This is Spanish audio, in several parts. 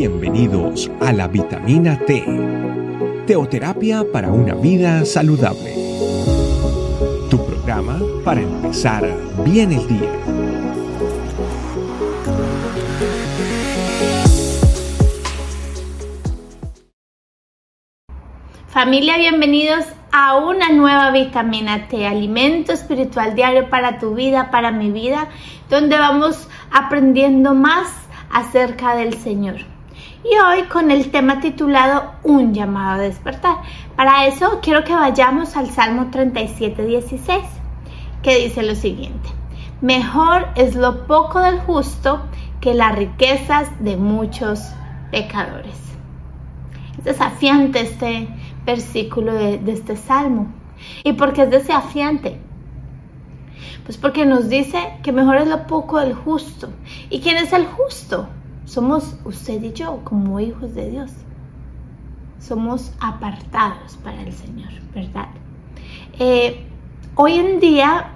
Bienvenidos a la vitamina T, teoterapia para una vida saludable. Tu programa para empezar bien el día. Familia, bienvenidos a una nueva vitamina T, alimento espiritual diario para tu vida, para mi vida, donde vamos aprendiendo más acerca del Señor. Y hoy con el tema titulado Un llamado a despertar. Para eso quiero que vayamos al Salmo 37, 16, que dice lo siguiente. Mejor es lo poco del justo que las riquezas de muchos pecadores. Es desafiante este versículo de, de este salmo. ¿Y por qué es desafiante? Pues porque nos dice que mejor es lo poco del justo. ¿Y quién es el justo? Somos usted y yo como hijos de Dios. Somos apartados para el Señor, ¿verdad? Eh, hoy en día,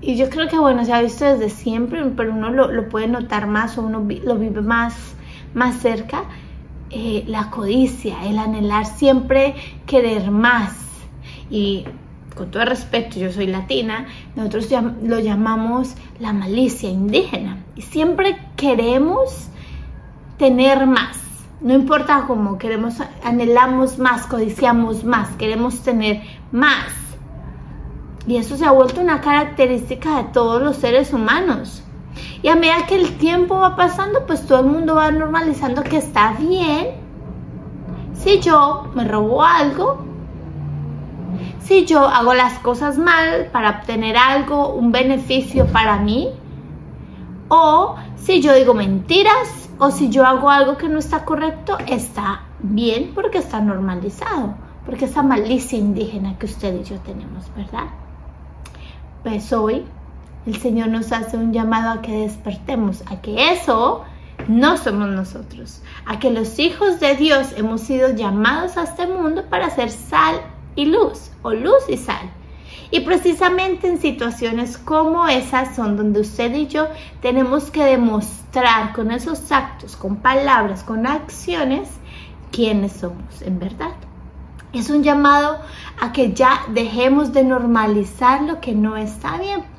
y yo creo que bueno, se ha visto desde siempre, pero uno lo, puede notar más o uno lo vive más, más cerca, eh, la codicia, el anhelar siempre querer más. Y con todo respeto, yo soy latina, nosotros lo llamamos la malicia indígena. Y siempre queremos tener más. No importa cómo, queremos, anhelamos más, codiciamos más, queremos tener más. Y eso se ha vuelto una característica de todos los seres humanos. Y a medida que el tiempo va pasando, pues todo el mundo va normalizando que está bien. Si yo me robo algo, si yo hago las cosas mal para obtener algo, un beneficio para mí, o si yo digo mentiras, o si yo hago algo que no está correcto, está bien porque está normalizado, porque esa malicia indígena que usted y yo tenemos, ¿verdad? Pues hoy el Señor nos hace un llamado a que despertemos, a que eso no somos nosotros, a que los hijos de Dios hemos sido llamados a este mundo para ser sal y luz, o luz y sal. Y precisamente en situaciones como esas son donde usted y yo tenemos que demostrar con esos actos, con palabras, con acciones, quiénes somos en verdad. Es un llamado a que ya dejemos de normalizar lo que no está bien.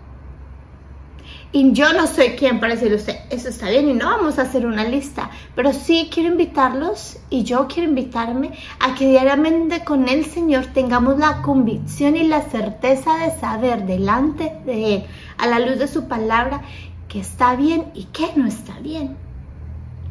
Y yo no soy quien para decirle usted, eso está bien y no vamos a hacer una lista, pero sí quiero invitarlos y yo quiero invitarme a que diariamente con el Señor tengamos la convicción y la certeza de saber delante de Él, a la luz de su palabra, que está bien y que no está bien.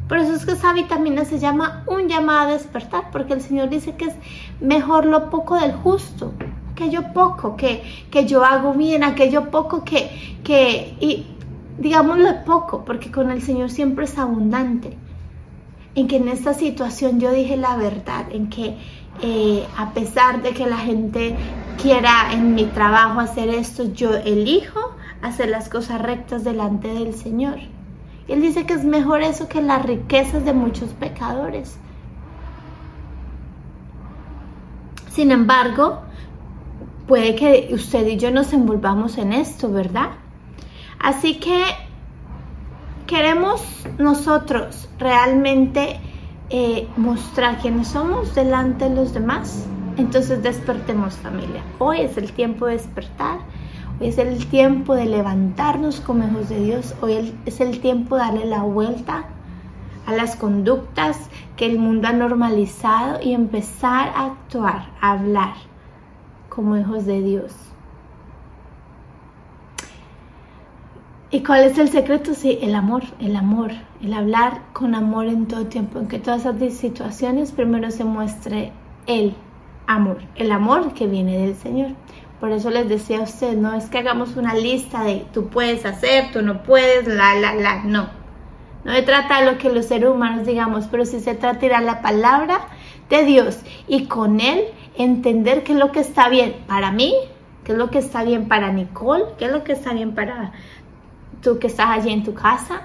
Por eso es que esa vitamina se llama un llamado a despertar, porque el Señor dice que es mejor lo poco del justo, aquello poco que, que yo hago bien, aquello poco que, que y digámoslo poco, porque con el Señor siempre es abundante. En que en esta situación yo dije la verdad, en que eh, a pesar de que la gente quiera en mi trabajo hacer esto, yo elijo hacer las cosas rectas delante del Señor. Él dice que es mejor eso que las riquezas de muchos pecadores. Sin embargo, puede que usted y yo nos envolvamos en esto, ¿verdad? Así que queremos nosotros realmente eh, mostrar quiénes somos delante de los demás. Entonces despertemos familia. Hoy es el tiempo de despertar. Hoy es el tiempo de levantarnos como hijos de Dios. Hoy es el tiempo de darle la vuelta a las conductas que el mundo ha normalizado y empezar a actuar, a hablar como hijos de Dios. ¿Y cuál es el secreto? Sí, el amor, el amor, el hablar con amor en todo tiempo, en que todas esas situaciones primero se muestre el amor, el amor que viene del Señor. Por eso les decía a usted, no es que hagamos una lista de tú puedes hacer, tú no puedes, la, la, la, no. No se trata de lo que los seres humanos digamos, pero sí se trata de ir a la palabra de Dios y con Él entender qué es lo que está bien para mí, qué es lo que está bien para Nicole, qué es lo que está bien para tú que estás allí en tu casa,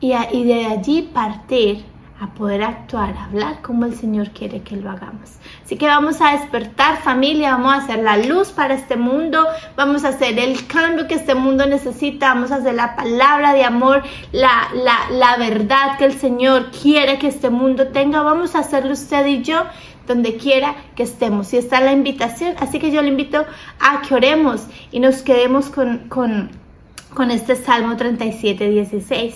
y, de allí partir a poder actuar, a hablar como el Señor quiere que lo hagamos. Así que vamos a despertar familia, vamos a hacer la luz para este mundo, vamos a hacer el cambio que este mundo necesita, vamos a hacer la palabra de amor, la, la, la verdad que el Señor quiere que este mundo tenga, vamos a hacerlo usted y yo donde quiera que estemos. Y está la invitación, así que yo le invito a que oremos y nos quedemos con, con, con este Salmo 37, 16.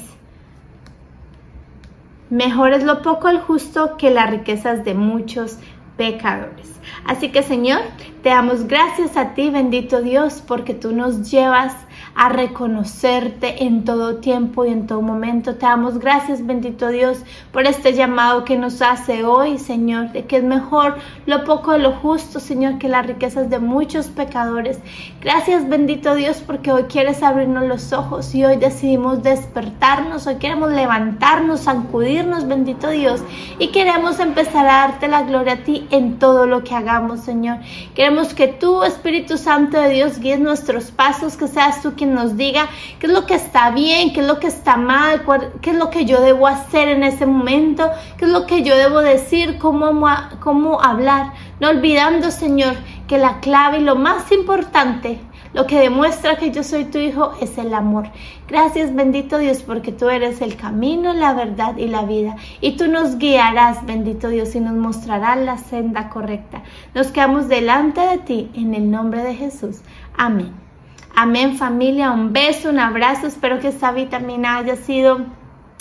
Mejor es lo poco el justo que las riquezas de muchos pecadores. Así que Señor, te damos gracias a ti, bendito Dios, porque tú nos llevas a reconocerte en todo tiempo y en todo momento. Te damos gracias, bendito Dios, por este llamado que nos hace hoy, Señor, de que es mejor lo poco de lo justo, Señor, que las riquezas de muchos pecadores. Gracias, bendito Dios, porque hoy quieres abrirnos los ojos y hoy decidimos despertarnos, hoy queremos levantarnos, sacudirnos, bendito Dios, y queremos empezar a darte la gloria a ti en todo lo que hagamos, Señor. Queremos que tú, Espíritu Santo de Dios, guíes nuestros pasos, que seas tú quien nos diga qué es lo que está bien, qué es lo que está mal, qué es lo que yo debo hacer en ese momento, qué es lo que yo debo decir, cómo, cómo hablar. No olvidando, Señor, que la clave y lo más importante lo que demuestra que yo soy tu hijo es el amor. Gracias bendito Dios porque tú eres el camino, la verdad y la vida. Y tú nos guiarás, bendito Dios, y nos mostrarás la senda correcta. Nos quedamos delante de ti en el nombre de Jesús. Amén. Amén familia, un beso, un abrazo. Espero que esta vitamina haya sido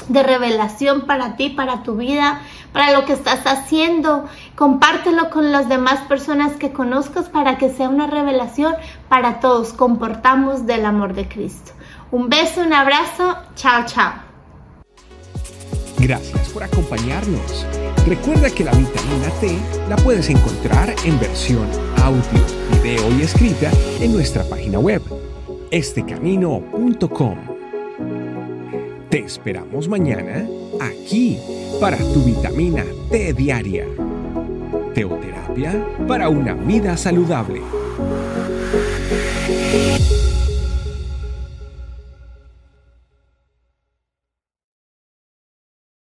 de revelación para ti, para tu vida, para lo que estás haciendo. Compártelo con las demás personas que conozcas para que sea una revelación para todos. Comportamos del amor de Cristo. Un beso, un abrazo. Chao, chao. Gracias por acompañarnos. Recuerda que la vitamina T la puedes encontrar en versión audio, video y escrita en nuestra página web estecamino.com. Te esperamos mañana aquí para tu vitamina T diaria. Teoterapia para una vida saludable.